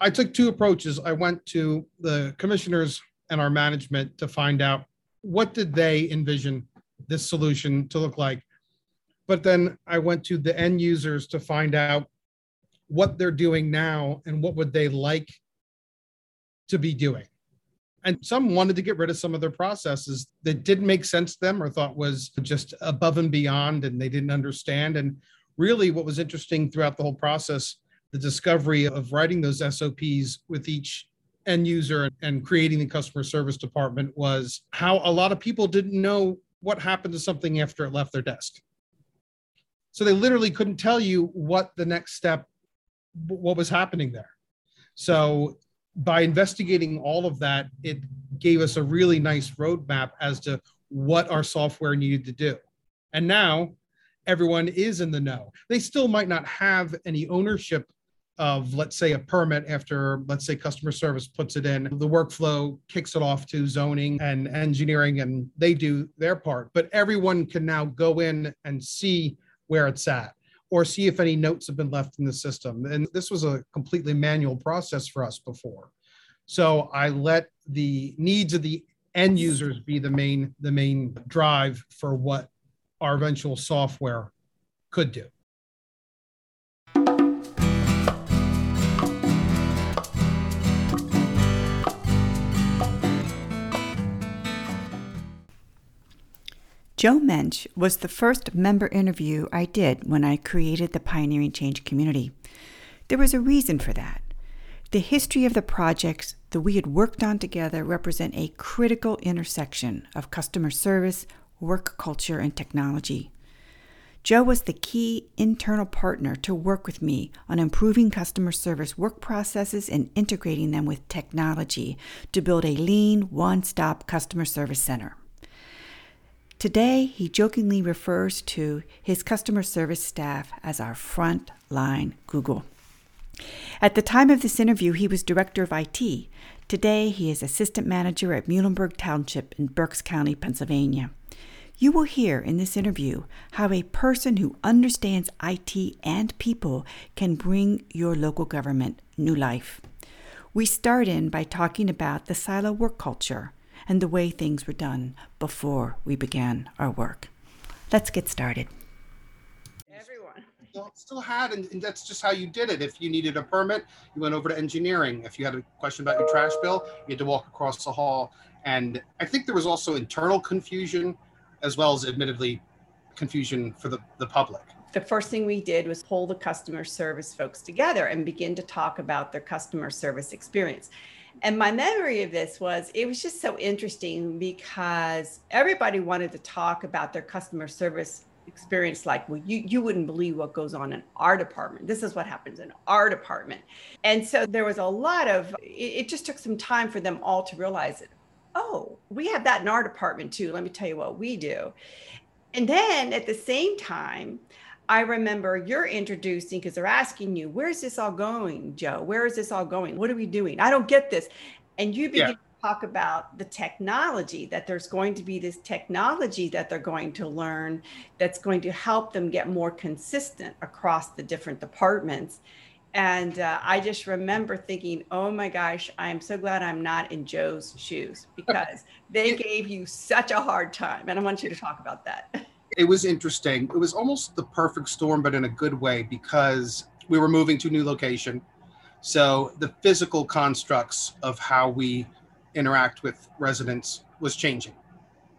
I took two approaches. I went to the commissioners and our management to find out what did they envision this solution to look like. But then I went to the end users to find out what they're doing now and what would they like to be doing. And some wanted to get rid of some of their processes that didn't make sense to them or thought was just above and beyond and they didn't understand. And really, what was interesting throughout the whole process, the discovery of writing those SOPs with each end user and creating the customer service department was how a lot of people didn't know what happened to something after it left their desk. So they literally couldn't tell you what the next step, what was happening there. So by investigating all of that, it gave us a really nice roadmap as to what our software needed to do. And now everyone is in the know. They still might not have any ownership of, let's say, a permit after, let's say, customer service puts it in. The workflow kicks it off to zoning and engineering, and they do their part. But everyone can now go in and see where it's at or see if any notes have been left in the system. And this was a completely manual process for us before. So I let the needs of the end users be the main the main drive for what our eventual software could do. Joe Mench was the first member interview I did when I created the Pioneering Change community. There was a reason for that. The history of the projects that we had worked on together represent a critical intersection of customer service, work culture, and technology. Joe was the key internal partner to work with me on improving customer service work processes and integrating them with technology to build a lean, one stop customer service center. Today, he jokingly refers to his customer service staff as our front line Google. At the time of this interview, he was director of IT. Today, he is assistant manager at Muhlenberg Township in Berks County, Pennsylvania. You will hear in this interview how a person who understands IT and people can bring your local government new life. We start in by talking about the silo work culture and the way things were done before we began our work. Let's get started. Everyone. Still, still had, and, and that's just how you did it. If you needed a permit, you went over to engineering. If you had a question about your trash bill, you had to walk across the hall. And I think there was also internal confusion as well as admittedly confusion for the, the public the first thing we did was pull the customer service folks together and begin to talk about their customer service experience. And my memory of this was it was just so interesting because everybody wanted to talk about their customer service experience like well you you wouldn't believe what goes on in our department. This is what happens in our department. And so there was a lot of it, it just took some time for them all to realize it oh we have that in our department too. Let me tell you what we do. And then at the same time I remember you're introducing because they're asking you, where's this all going, Joe? Where is this all going? What are we doing? I don't get this. And you begin yeah. to talk about the technology, that there's going to be this technology that they're going to learn that's going to help them get more consistent across the different departments. And uh, I just remember thinking, oh my gosh, I am so glad I'm not in Joe's shoes because they gave you such a hard time. And I want you to talk about that. It was interesting. It was almost the perfect storm, but in a good way because we were moving to a new location. So the physical constructs of how we interact with residents was changing.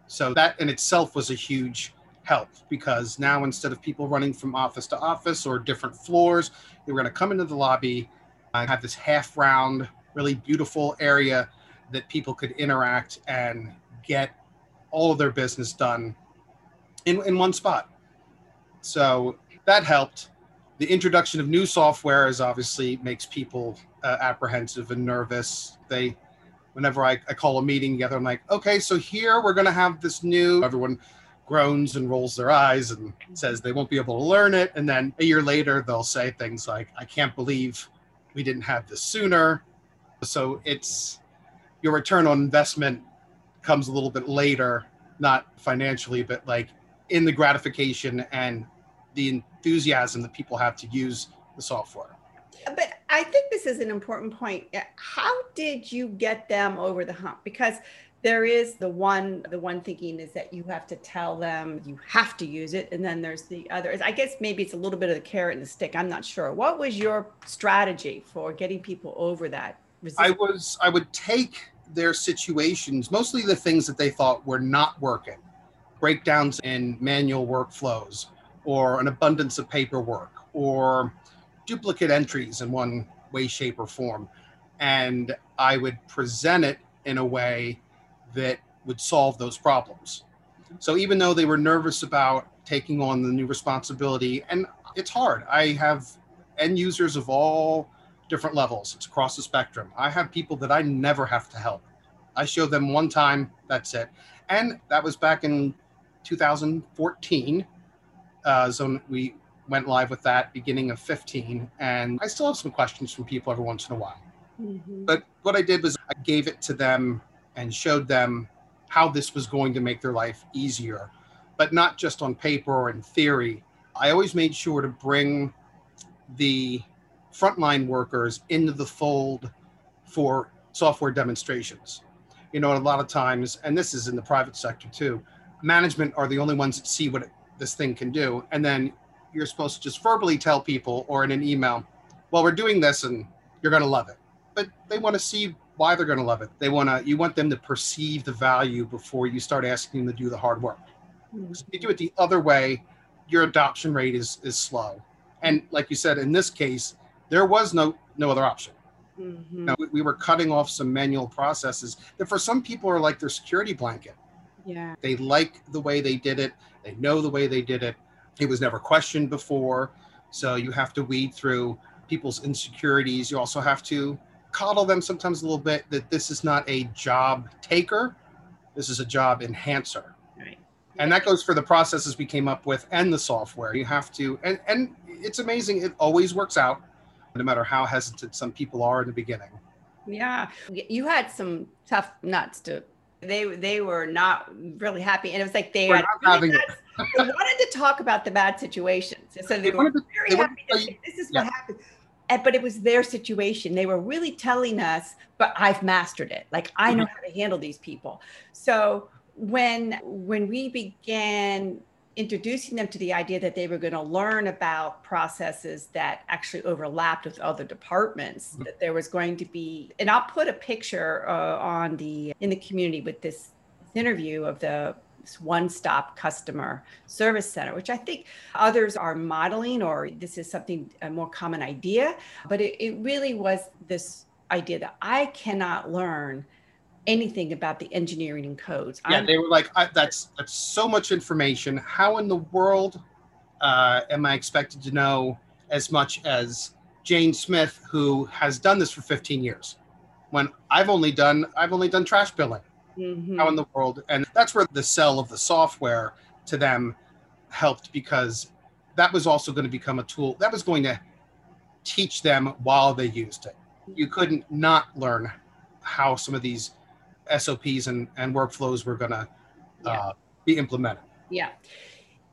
So that in itself was a huge help because now instead of people running from office to office or different floors, they were going to come into the lobby, and have this half round, really beautiful area that people could interact and get all of their business done in, in one spot. So that helped. The introduction of new software is obviously makes people uh, apprehensive and nervous. They, whenever I, I call a meeting together, I'm like, okay, so here we're going to have this new. Everyone groans and rolls their eyes and says they won't be able to learn it. And then a year later, they'll say things like, I can't believe we didn't have this sooner. So it's your return on investment comes a little bit later, not financially, but like in the gratification and the enthusiasm that people have to use the software. But I think this is an important point. How did you get them over the hump? Because there is the one the one thinking is that you have to tell them you have to use it and then there's the other i guess maybe it's a little bit of the carrot and the stick i'm not sure what was your strategy for getting people over that resistance? i was i would take their situations mostly the things that they thought were not working breakdowns in manual workflows or an abundance of paperwork or duplicate entries in one way shape or form and i would present it in a way that would solve those problems. So even though they were nervous about taking on the new responsibility, and it's hard, I have end users of all different levels. It's across the spectrum. I have people that I never have to help. I show them one time, that's it. And that was back in 2014. Uh, so we went live with that beginning of 15. And I still have some questions from people every once in a while. Mm-hmm. But what I did was I gave it to them and showed them how this was going to make their life easier, but not just on paper or in theory. I always made sure to bring the frontline workers into the fold for software demonstrations. You know, a lot of times, and this is in the private sector too, management are the only ones that see what it, this thing can do. And then you're supposed to just verbally tell people or in an email, well, we're doing this and you're going to love it. But they want to see why they're going to love it. They want to, you want them to perceive the value before you start asking them to do the hard work. Mm-hmm. If you do it the other way, your adoption rate is is slow. And like you said, in this case, there was no no other option. Mm-hmm. Now, we, we were cutting off some manual processes that for some people are like their security blanket. Yeah. They like the way they did it. They know the way they did it. It was never questioned before. So you have to weed through people's insecurities. You also have to coddle them sometimes a little bit that this is not a job taker, this is a job enhancer. Right. And that goes for the processes we came up with and the software. You have to, and, and it's amazing. It always works out, no matter how hesitant some people are in the beginning. Yeah. You had some tough nuts to they they were not really happy and it was like they, had really they wanted to talk about the bad situations so they, they were to, very happy to say, this is yeah. what happened but it was their situation. They were really telling us, but I've mastered it. Like I know mm-hmm. how to handle these people. So when when we began introducing them to the idea that they were going to learn about processes that actually overlapped with other departments mm-hmm. that there was going to be and i'll put a picture uh, on the in the community with this interview of the one stop customer service center, which I think others are modeling, or this is something a more common idea. But it, it really was this idea that I cannot learn anything about the engineering and codes. Yeah, I'm, they were like, "That's that's so much information. How in the world uh, am I expected to know as much as Jane Smith, who has done this for 15 years, when I've only done I've only done trash billing mm-hmm. how in the world and that's where the sell of the software to them helped because that was also going to become a tool that was going to teach them while they used it you couldn't not learn how some of these sops and, and workflows were going to uh, be implemented yeah.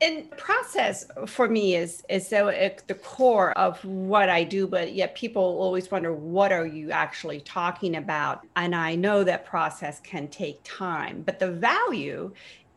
And process for me is is so at the core of what I do, but yet people always wonder what are you actually talking about? And I know that process can take time, but the value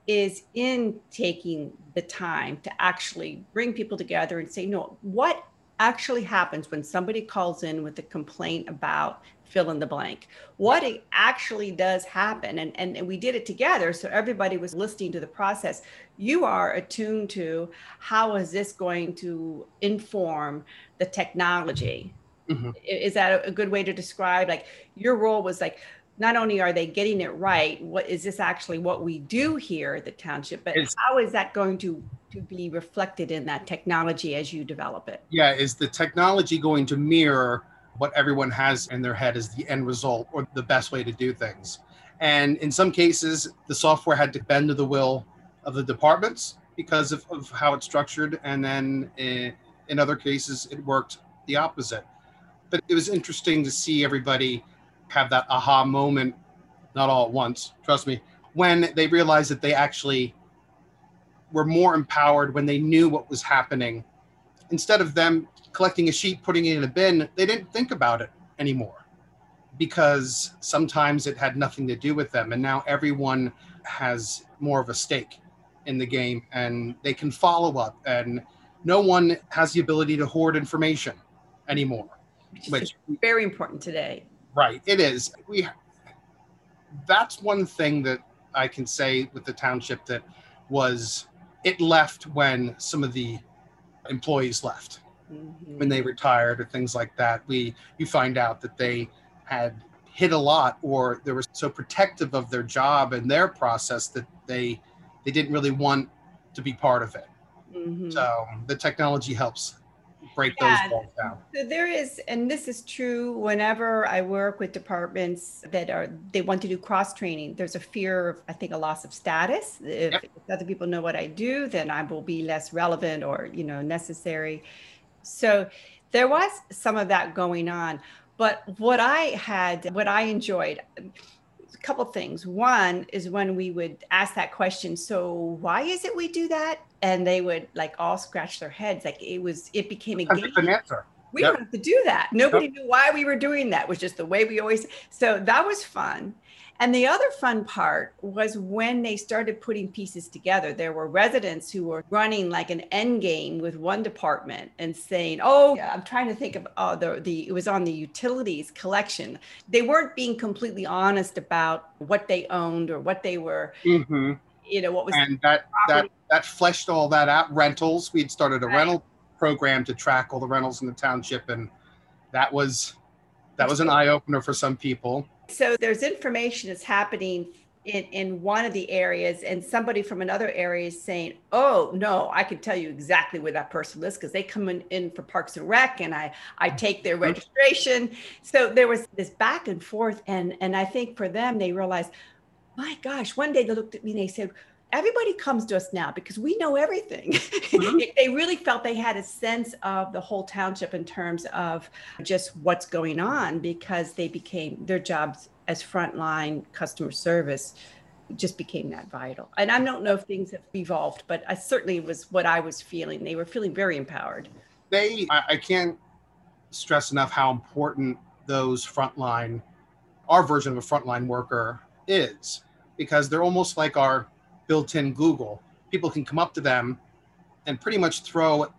is in taking the time to actually bring people together and say, no, what actually happens when somebody calls in with a complaint about fill in the blank. What it actually does happen and, and, and we did it together so everybody was listening to the process. You are attuned to how is this going to inform the technology. Mm-hmm. is that a good way to describe like your role was like not only are they getting it right what is this actually what we do here at the township but it's, how is that going to to be reflected in that technology as you develop it? Yeah is the technology going to mirror what everyone has in their head as the end result or the best way to do things. And in some cases, the software had to bend to the will of the departments because of, of how it's structured. And then in, in other cases, it worked the opposite. But it was interesting to see everybody have that aha moment, not all at once, trust me, when they realized that they actually were more empowered when they knew what was happening instead of them collecting a sheet, putting it in a bin, they didn't think about it anymore because sometimes it had nothing to do with them. And now everyone has more of a stake in the game and they can follow up and no one has the ability to hoard information anymore which is very important today. Right it is. We that's one thing that i can say with the township that was it left when some of the employees left mm-hmm. when they retired or things like that we you find out that they had hit a lot or they were so protective of their job and their process that they they didn't really want to be part of it. Mm-hmm. So the technology helps break yeah. those walls down. So there is, and this is true whenever I work with departments that are they want to do cross training. There's a fear of, I think, a loss of status. If, yep. if other people know what I do, then I will be less relevant or you know necessary. So there was some of that going on. But what I had, what I enjoyed, a couple things. One is when we would ask that question, so why is it we do that? And they would like all scratch their heads. Like it was, it became a game. An answer. We yep. don't have to do that. Nobody yep. knew why we were doing that. It was just the way we always. So that was fun. And the other fun part was when they started putting pieces together. There were residents who were running like an end game with one department and saying, "Oh, yeah, I'm trying to think of oh, the the it was on the utilities collection." They weren't being completely honest about what they owned or what they were. Mm-hmm. You know what was and that that that fleshed all that out. Rentals. We'd started a right. rental program to track all the rentals in the township, and that was that was an eye opener for some people so there's information that's happening in, in one of the areas and somebody from another area is saying, oh, no, I can tell you exactly where that person lives because they come in, in for Parks and Rec and I, I mm-hmm. take their mm-hmm. registration. So there was this back and forth. And, and I think for them, they realized, my gosh, one day they looked at me and they said, everybody comes to us now because we know everything. Mm-hmm. they really felt they had a sense of the whole township in terms of just what's going on because they became their jobs as frontline customer service just became that vital. And I don't know if things have evolved, but I certainly was what I was feeling. They were feeling very empowered. They, I, I can't stress enough how important those frontline, our version of a frontline worker is, because they're almost like our built-in Google. People can come up to them and pretty much throw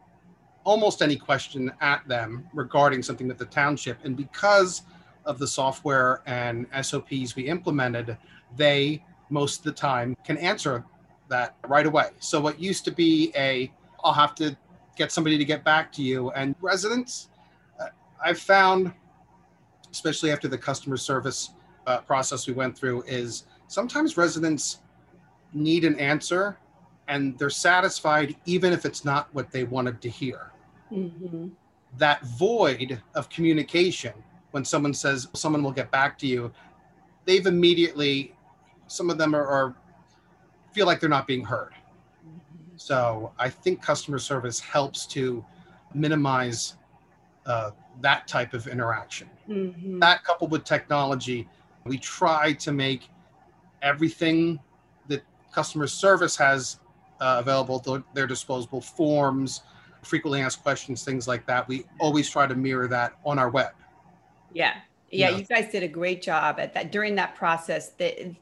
almost any question at them regarding something with the township. And because of the software and SOPs we implemented, they most of the time can answer that right away. So what used to be a, I'll have to get somebody to get back to you. And residents, uh, I've found, especially after the customer service uh, process we went through, is sometimes residents need an answer and they're satisfied even if it's not what they wanted to hear. Mm-hmm. That void of communication, when someone says someone will get back to you, they've immediately, some of them are, are feel like they're not being heard. Mm-hmm. So I think customer service helps to minimize uh, that type of interaction. Mm-hmm. That coupled with technology, we try to make everything customer service has uh, available th- their disposable forms, frequently asked questions, things like that. We always try to mirror that on our web. Yeah. Yeah, you guys did a great job at that. During that process, the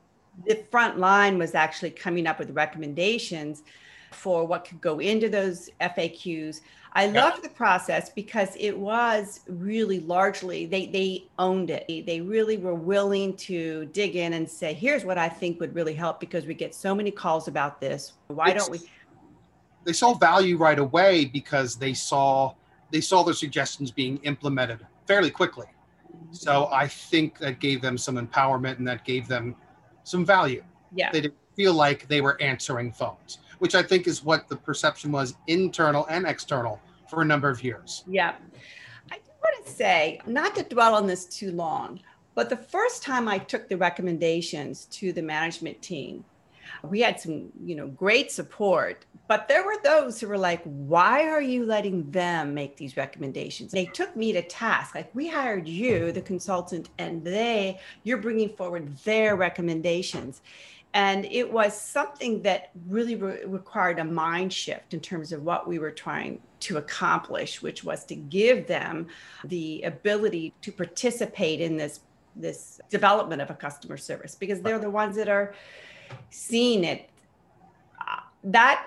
the front line was actually coming up with recommendations for what could go into those FAQs. I loved the process because it was really largely they they owned it. They really were willing to dig in and say, "Here's what I think would really help because we get so many calls about this. Why it's, don't we?" They saw value right away because they saw they saw their suggestions being implemented fairly quickly. So mm-hmm. I think that gave them some empowerment and that gave them some value. Yeah. They didn't feel like they were answering phones which I think is what the perception was internal and external for a number of years. Yeah. I do want to say, not to dwell on this too long, but the first time I took the recommendations to the management team, We had some, you know, great support, but there were those who were like, why are you letting them make these recommendations? They took me to task. Like, we hired you, the consultant, and they, you're bringing forward their recommendations. And it was something that really re- required a mind shift in terms of what we were trying to accomplish, which was to give them the ability to participate in this this development of a customer service because they're the ones that are seeing it. Uh, that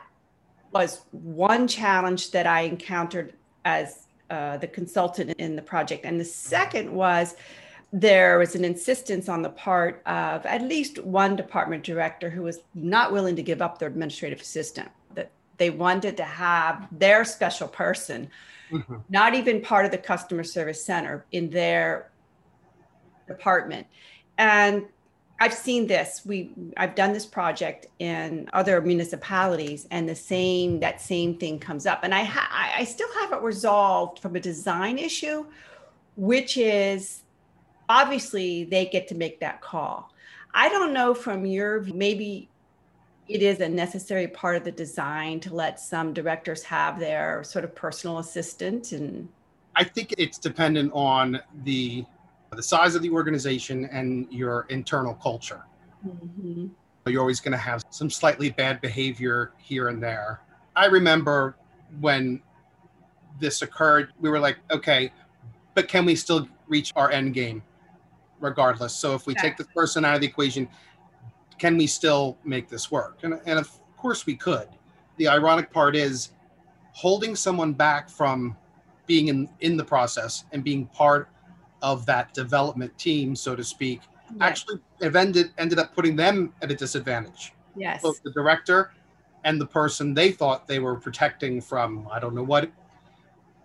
was one challenge that I encountered as uh, the consultant in the project. And the second was there was an insistence on the part of at least one department director who was not willing to give up their administrative assistant, that they wanted to have their special person, mm-hmm. not even part of the customer service center, in their department. And I've seen this. We I've done this project in other municipalities, and the same that same thing comes up. And I ha- I still haven't resolved from a design issue, which is obviously they get to make that call. I don't know from your maybe it is a necessary part of the design to let some directors have their sort of personal assistant and I think it's dependent on the the size of the organization and your internal culture. Mm-hmm. You're always going to have some slightly bad behavior here and there. I remember when this occurred, we were like, okay, but can we still reach our end game regardless? So if we take this person out of the equation, can we still make this work? And, and of course we could. The ironic part is holding someone back from being in, in the process and being part of that development team, so to speak, yes. actually ended ended up putting them at a disadvantage. Yes. Both the director and the person they thought they were protecting from I don't know what.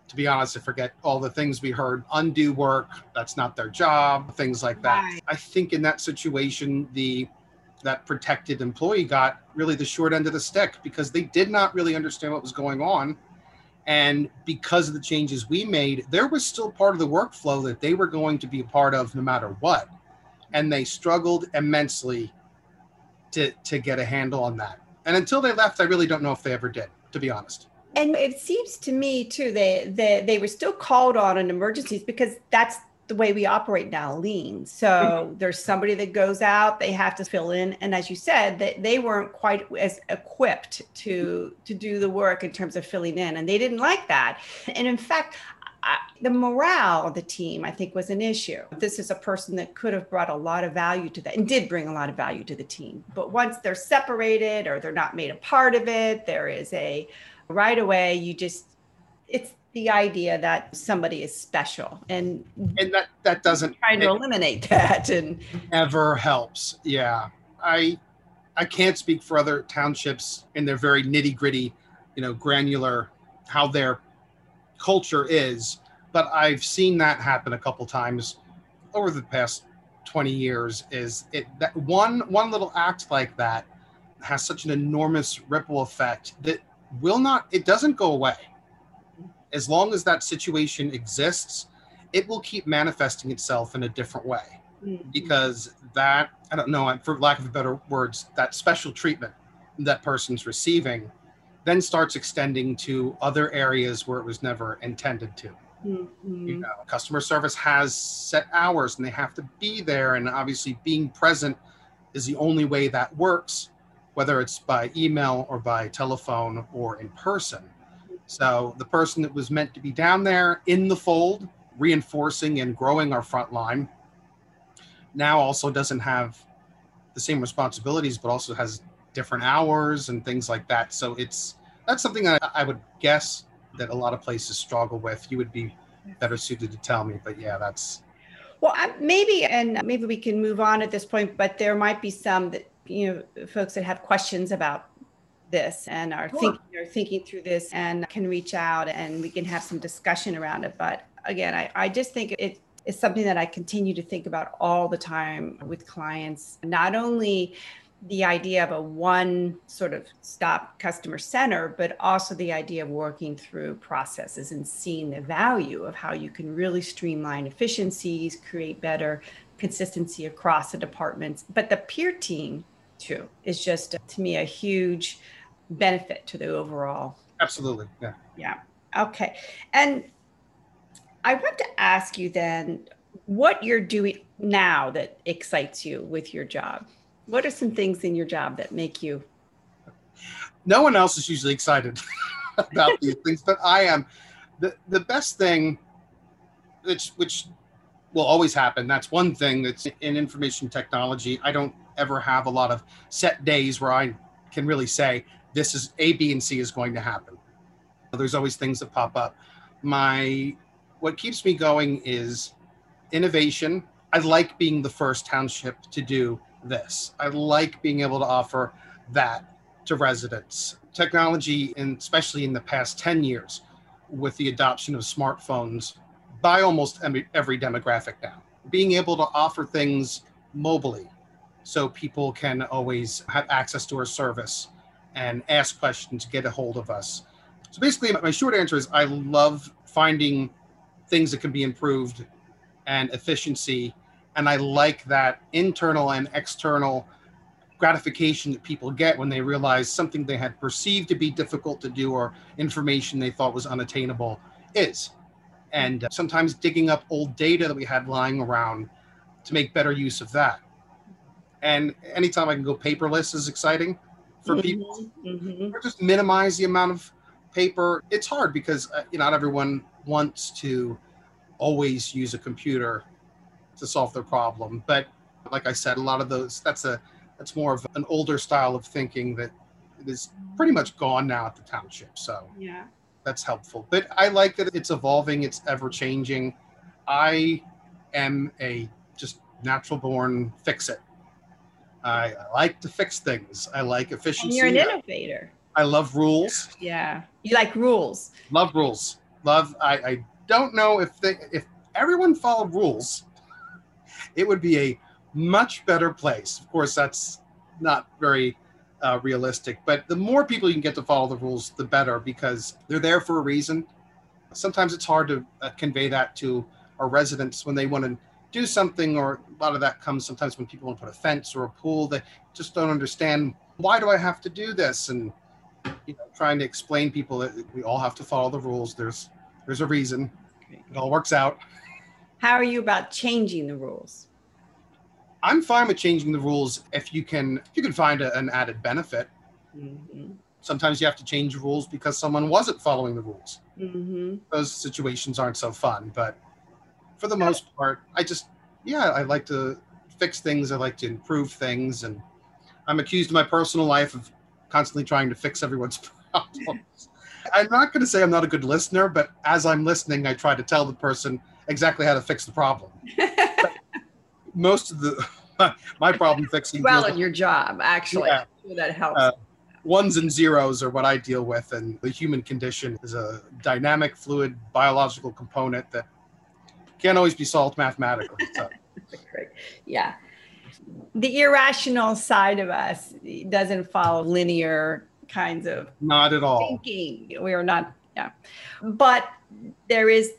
To be honest, I forget all the things we heard. undo work, that's not their job, things like that. Right. I think in that situation, the that protected employee got really the short end of the stick because they did not really understand what was going on and because of the changes we made, there was still part of the workflow that they were going to be a part of no matter what. And they struggled immensely to, to get a handle on that. And until they left, I really don't know if they ever did, to be honest. And it seems to me too, they they, they were still called on in emergencies because that's the way we operate now lean so mm-hmm. there's somebody that goes out they have to fill in and as you said that they weren't quite as equipped to to do the work in terms of filling in and they didn't like that and in fact I, the morale of the team, I think, was an issue. This is a person that could have brought a lot of value to that and did bring a lot of value to the team. But once they're separated or they're not made a part of it, there is a right away, you just, it's the idea that somebody is special and and that that doesn't trying to eliminate that and ever helps yeah. I i can't speak for other townships in their very nitty gritty you know granular how their culture is but i've seen that happen a couple times over the past 20 years is it that one one little act like that has such an enormous ripple effect that will not it doesn't go away as long as that situation exists, it will keep manifesting itself in a different way. Mm-hmm. Because that, I don't know, for lack of better words, that special treatment that person's receiving then starts extending to other areas where it was never intended to. Mm-hmm. You know, customer service has set hours and they have to be there. And obviously, being present is the only way that works, whether it's by email or by telephone or in person. So the person that was meant to be down there in the fold, reinforcing and growing our front line, now also doesn't have the same responsibilities, but also has different hours and things like that. So it's that's something I would guess that a lot of places struggle with. You would be better suited to tell me, but yeah, that's. Well, maybe, and maybe we can move on at this point, but there might be some that, you know, folks that have questions about this and are sure. thinking are thinking through this and can reach out and we can have some discussion around it. But again, I, I just think it is something that I continue to think about all the time with clients, not only the idea of a one sort of stop customer center, but also the idea of working through processes and seeing the value of how you can really streamline efficiencies, create better consistency across the departments. But the peer team too. It's just uh, to me a huge benefit to the overall. Absolutely. Yeah. Yeah. Okay. And I want to ask you then what you're doing now that excites you with your job. What are some things in your job that make you? No one else is usually excited about these things, but I am. the The best thing, which which will always happen. That's one thing that's in information technology. I don't ever have a lot of set days where I can really say this is A, B, and C is going to happen. There's always things that pop up. My what keeps me going is innovation. I like being the first township to do this. I like being able to offer that to residents. Technology, and especially in the past 10 years, with the adoption of smartphones by almost every demographic now, being able to offer things mobily so people can always have access to our service and ask questions, get a hold of us. So basically, my short answer is I love finding things that can be improved and efficiency. And I like that internal and external gratification that people get when they realize something they had perceived to be difficult to do or information they thought was unattainable is. And sometimes digging up old data that we had lying around to make better use of that. And anytime I can go paperless is exciting for mm-hmm, people. Mm-hmm. Or just minimize the amount of paper. It's hard because uh, you know, not everyone wants to always use a computer to solve their problem. But like I said, a lot of those that's a that's more of an older style of thinking that is pretty much gone now at the township. So yeah, that's helpful. But I like that it's evolving, it's ever changing. I am a just natural born fix it. I, I like to fix things. I like efficiency. And you're an innovator. I love rules. Yeah, you like rules. Love rules. Love. I, I don't know if they if everyone followed rules, it would be a much better place. Of course, that's not very uh, realistic, but the more people you can get to follow the rules, the better because they're there for a reason. Sometimes it's hard to uh, convey that to our residents when they want to do something, or a lot of that comes sometimes when people want to put a fence or a pool. They just don't understand why do I have to do this, and you know, trying to explain people that we all have to follow the rules. There's there's a reason. It all works out. How are you about changing the rules? I'm fine with changing the rules if you can if you can find a, an added benefit. Mm-hmm. Sometimes you have to change rules because someone wasn't following the rules. Mm-hmm. Those situations aren't so fun, but for the most part, I just yeah, I like to fix things. I like to improve things, and I'm accused in my personal life of constantly trying to fix everyone's problems. I'm not going to say I'm not a good listener, but as I'm listening, I try to tell the person exactly how to fix the problem. most of the my problem fixing well in your job actually yeah. that helps. Uh, ones and zeros are what I deal with, and the human condition is a dynamic, fluid, biological component that can't always be solved mathematically. So. Yeah. The irrational side of us doesn't follow linear kinds of not at all thinking. We are not, yeah. But there is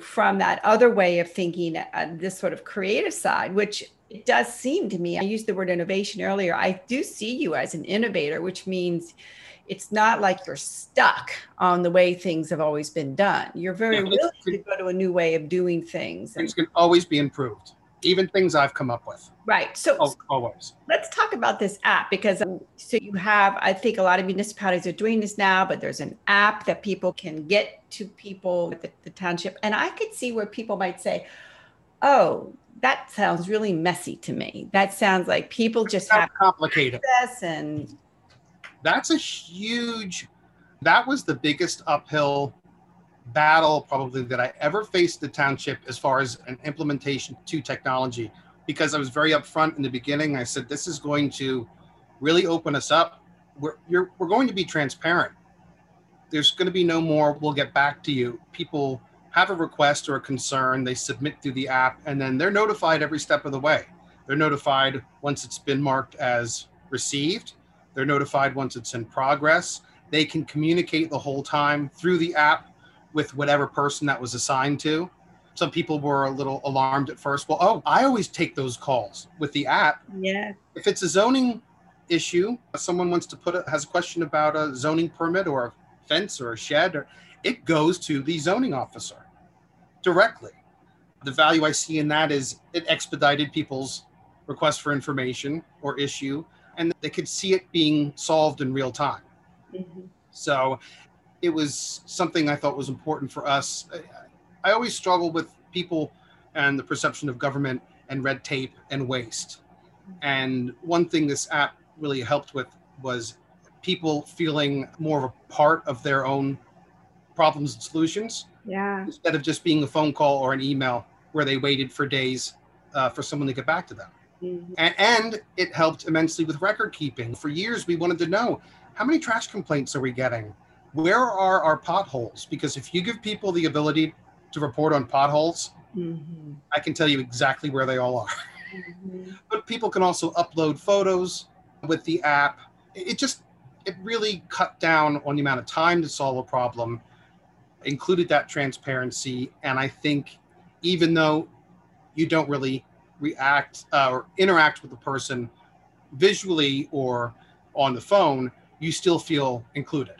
from that other way of thinking, uh, this sort of creative side, which it does seem to me, I used the word innovation earlier. I do see you as an innovator, which means it's not like you're stuck on the way things have always been done. You're very yeah, willing to go to a new way of doing things. Things can always be improved even things I've come up with. Right. So always. Let's talk about this app because um, so you have, I think a lot of municipalities are doing this now, but there's an app that people can get to people at the, the township. And I could see where people might say, oh, that sounds really messy to me. That sounds like people just have complicated and that's a huge that was the biggest uphill battle probably that I ever faced the township as far as an implementation to technology because I was very upfront in the beginning. I said this is going to really open us up. We're we're going to be transparent. There's going to be no more. We'll get back to you. People have a request or a concern, they submit through the app, and then they're notified every step of the way. They're notified once it's been marked as received. They're notified once it's in progress. They can communicate the whole time through the app with whatever person that was assigned to. Some people were a little alarmed at first. Well, oh, I always take those calls with the app. Yeah. If it's a zoning issue, someone wants to put a, has a question about a zoning permit or a fence or a shed, or it goes to the zoning officer directly. The value I see in that is it expedited people's request for information or issue, and they could see it being solved in real time. Mhm. So it was something I thought was important for us. I, I always struggle with people and the perception of government and red tape and waste. And one thing this app really helped with was people feeling more of a part of their own problems and solutions Yeah. instead of just being a phone call or an email where they waited for days uh, for someone to get back to them. Mhm. And, and it helped immensely with record keeping. For years, we wanted to know how many trash complaints are we getting? Where are our potholes? Because if you give people the ability to report on potholes, Mhm. I can tell you exactly where they all are. Mhm. But people can also upload photos with the app. It just, it really cut down on the amount of time to solve a problem, included that transparency. And I think even though you don't really react uh, or interact with the person visually or on the phone, you still feel included.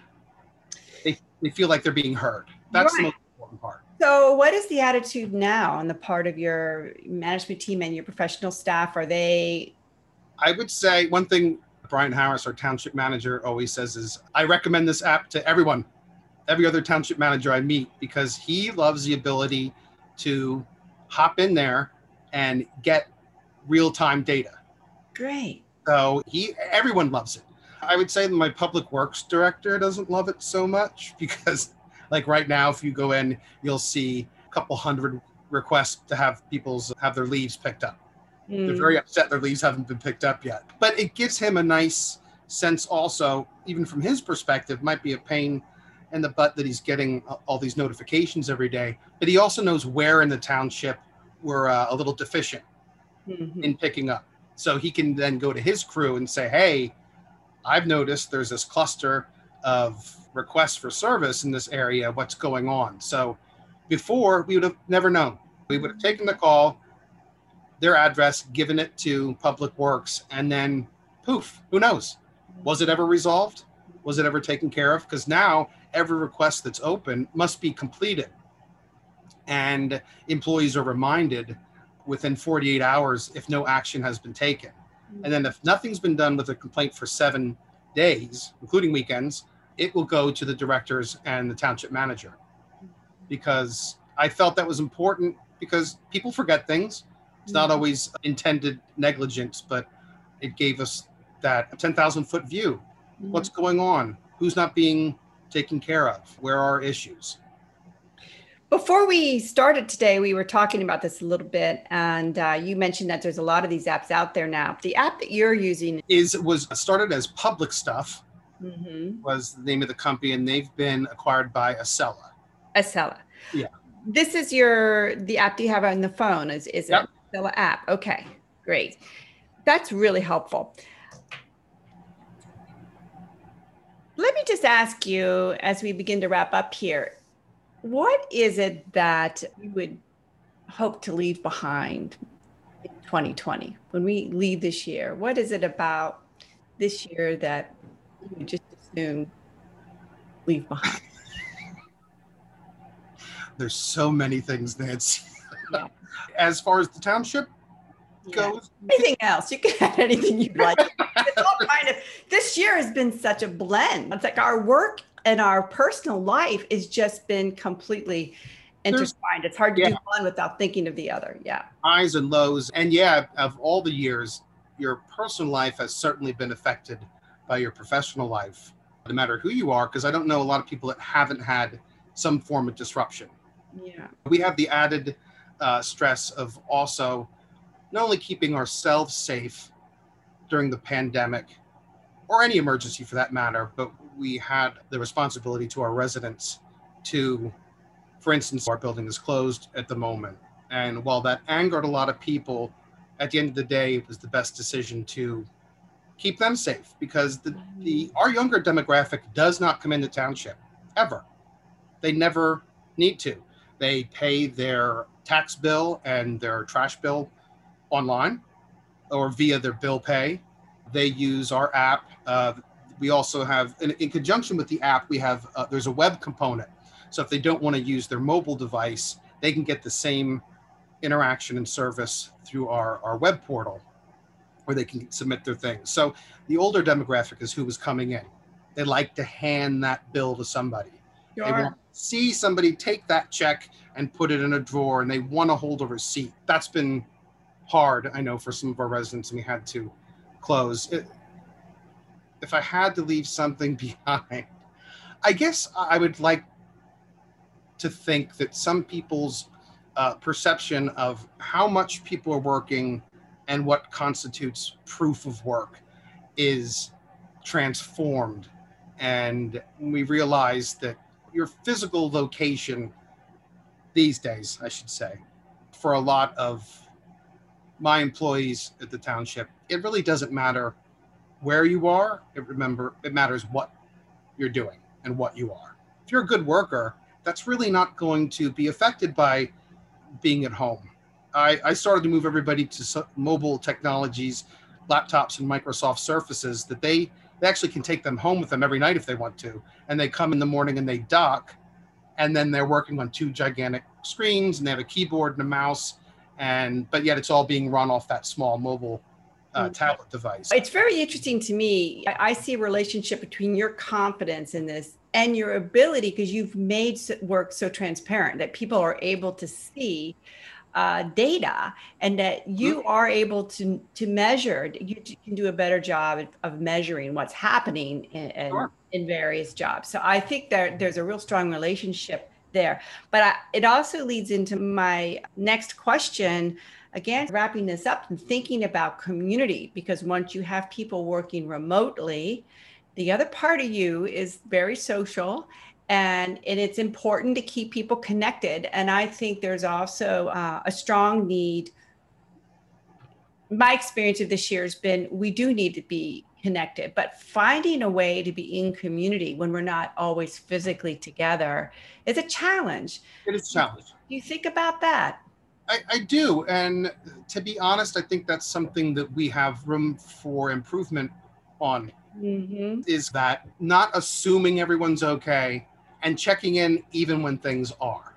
They, they feel like they're being heard. That's the most important part. So, what is the attitude now on the part of your management team and your professional staff? Are they I would say one thing Brian Harris, our township manager, always says is I recommend this app to everyone, every other township manager I meet, because he loves the ability to hop in there and get real time data. great? So he everyone loves it. I would say that my public works director doesn't love it so much because like right now if you go in you'll see a couple hundred requests to have people's have their leaves picked up. They're Mm, very upset their leaves haven't been picked up yet. But it gives him a nice sense also, even from his perspective, might be a pain in the butt that he's getting all these notifications every day. But he also knows where in the township we're uh, a little deficient mhm. in picking up. So he can then go to his crew and say, hey, I've noticed there's this cluster of requests for service in this area. What's going on? So before, we would have never known. We would have taken the call, their address, given it to Public Works, and then poof, who knows? Was it ever resolved? Was it ever taken care of? Because now every request that's open must be completed. And employees are reminded within 48 hours if no action has been taken. Mm-hmm. And then if nothing's been done with a complaint for seven days, including weekends, it will go to the directors and the township manager. Mm-hmm. Because I felt that was important because people forget things. It's not mm-hmm. always intended negligence, but it gave us that 10,000 foot view. What's going on? Who's not being taken care of? Where are issues? Before we started today, we were talking about this a little bit, and uh, you mentioned that there's a lot of these apps out there now. The app that you're using, Is was started as PublicStuff mm was the name of the company, and they've been acquired by Accela. Accela. Yeah. This is your the app you have on the phone. Is is Yep. it Accela app? Okay, great. That's really helpful. Let me just ask you as we begin to wrap up here, what is it that you would hope to leave behind in 2020 when we leave this year? What is it about this year that you would just as soon leave behind? There's so many things, Nancy. Yeah. As far as the township Yeah. goes, anything else you can add anything you'd like it's all kind of this year has been such a blend it's like our work and our personal life has just been completely intertwined. It's hard to do one without thinking of the other. Yeah. Highs and lows. And yeah, of all the years, your personal life has certainly been affected by your professional life, no matter who you are, because I don't know a lot of people that haven't had some form of disruption. yeah. We have the added uh, stress of also not only keeping ourselves safe during the pandemic or any emergency for that matter, but we had the responsibility to our residents to, for instance, our building is closed at the moment. And while that angered a lot of people, at the end of the day, it was the best decision to keep them safe because the, the our younger demographic does not come into township ever. They never need to. They pay their tax bill and their trash bill online or via their bill pay. They use our app. Uh, we also have, in, in, conjunction with the app, we have uh, there's a web component. So if they don't want to use their mobile device, they can get the same interaction and service through our, our web portal where they can submit their things. So the older demographic is who was coming in. They like to hand that bill to somebody. Sure. They want to see somebody take that check and put it in a drawer and they want to hold a receipt. That's been hard, I know, for some of our residents, and we had to close. It, if I had to leave something behind, I guess I would like to think that some people's uh, perception of how much people are working and what constitutes proof of work is transformed. And we realize that your physical location these days, I should say, for a lot of my employees at the township, it really doesn't matter where you are. It remember it matters what you're doing and what you are. If you're a good worker, that's really not going to be affected by being at home. I, I started to move everybody to mobile technologies, laptops, and Microsoft Surfaces that they, they actually can take them home with them every night if they want to. And they come in the morning and they dock, and then they're working on two gigantic screens and they have a keyboard and a mouse. And but yet it's all being run off that small mobile uh, mm-hmm. tablet device. It's very interesting to me. I see a relationship between your confidence in this and your ability because you've made work so transparent that people are able to see uh, data and that you mm-hmm. are able to to measure you can do a better job of measuring what's happening in, in, sure. in various jobs so i think that there's a real strong relationship there but I, it also leads into my next question again wrapping this up and thinking about community because once you have people working remotely the other part of you is very social and, and it's important to keep people connected. And I think there's also uh, a strong need. My experience of this year has been we do need to be connected, but finding a way to be in community when we're not always physically together is a challenge. It is a challenge. You think about that? I, I, do. And to be honest, I think that's something that we have room for improvement on mm-hmm. is that not assuming everyone's okay and checking in even when things are.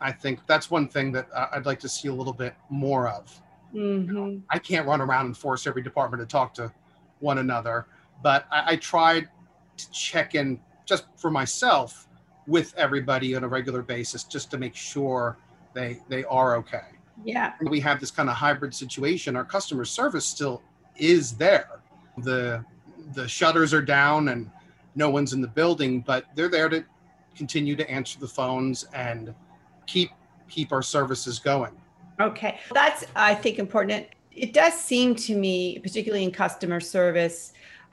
I think that's one thing that I'd like to see a little bit more of. Mm-hmm. You know, I can't run around and force every department to talk to one another, but I, I tried to check in just for myself with everybody on a regular basis just to make sure they they are okay. Yeah. We have this kind of hybrid situation. Our customer service still is there. The the shutters are down and no one's in the building, but they're there to continue to answer the phones and keep keep our services going. Okay. That's I think important. It does seem to me, particularly in customer service,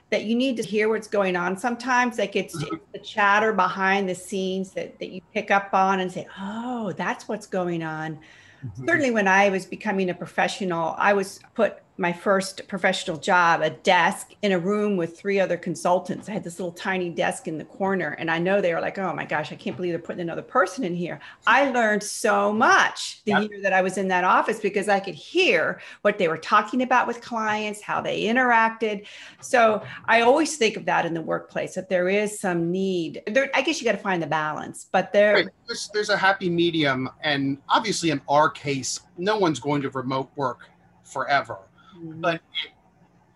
that you need to hear what's going on sometimes. Like it's, mm-hmm. it's the chatter behind the scenes that, that you pick up on and say, oh, that's what's going on. Mm-hmm. Certainly, when I was becoming a professional, I was put my first professional job a desk in a room with three other consultants. I had this little tiny desk in the corner, and I know they were like, "Oh my gosh, I can't believe they're putting another person in here." I learned so much the yep. year that I was in that office because I could hear what they were talking about with clients, how they interacted. So I always think of that in the workplace that there is some need. There, I guess you got to find the balance, but there right. there's, there's a happy medium, and obviously in our case, no one's going to remote work forever Mm-hmm. But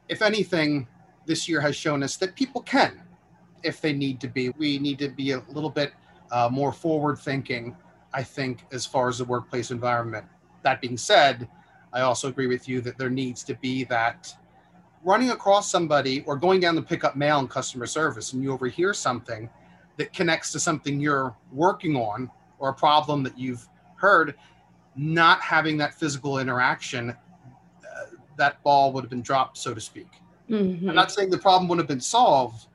if anything, this year has shown us that people can, if they need to be. We need to be a little bit uh, more forward thinking, I think, as far as the workplace environment. That being said, I also agree with you that there needs to be that running across somebody or going down to pick up mail in customer service and you overhear something that connects to something you're working on or a problem that you've heard, not having that physical interaction that ball would have been dropped, so to speak. Mm-hmm. I'm not saying the problem wouldn't have been solved,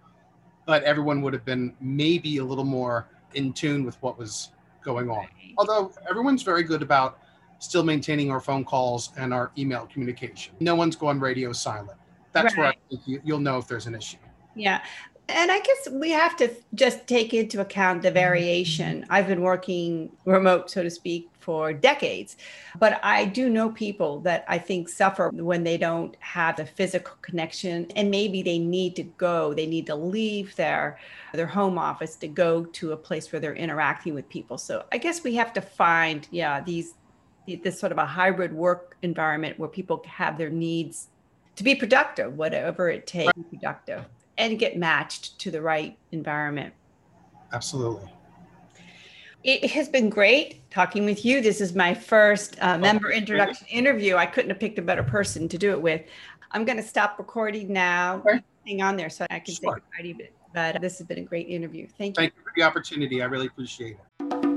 but everyone would have been maybe a little more in tune with what was going on. Although everyone's very good about still maintaining our phone calls and our email communication. No one's going radio silent. That's right. where I think you, you'll know if there's an issue. Yeah. And I guess we have to just take into account the variation. I've been working remote, so to speak, for decades, but I do know people that I think suffer when they don't have the physical connection and maybe they need to go, they need to leave their their home office to go to a place where they're interacting with people. So I guess we have to find yeah, these this sort of a hybrid work environment where people have their needs to be productive, whatever it takes productive and get matched to the right environment. Absolutely. It has been great talking with you. This is my first uh, member introduction interview. I couldn't have picked a better person to do it with. I'm going to stop recording now. Okay. Hang on there so I can Sure. say goodbye to you. But this has been a great interview. Thank you. Thank you for the opportunity. I really appreciate it.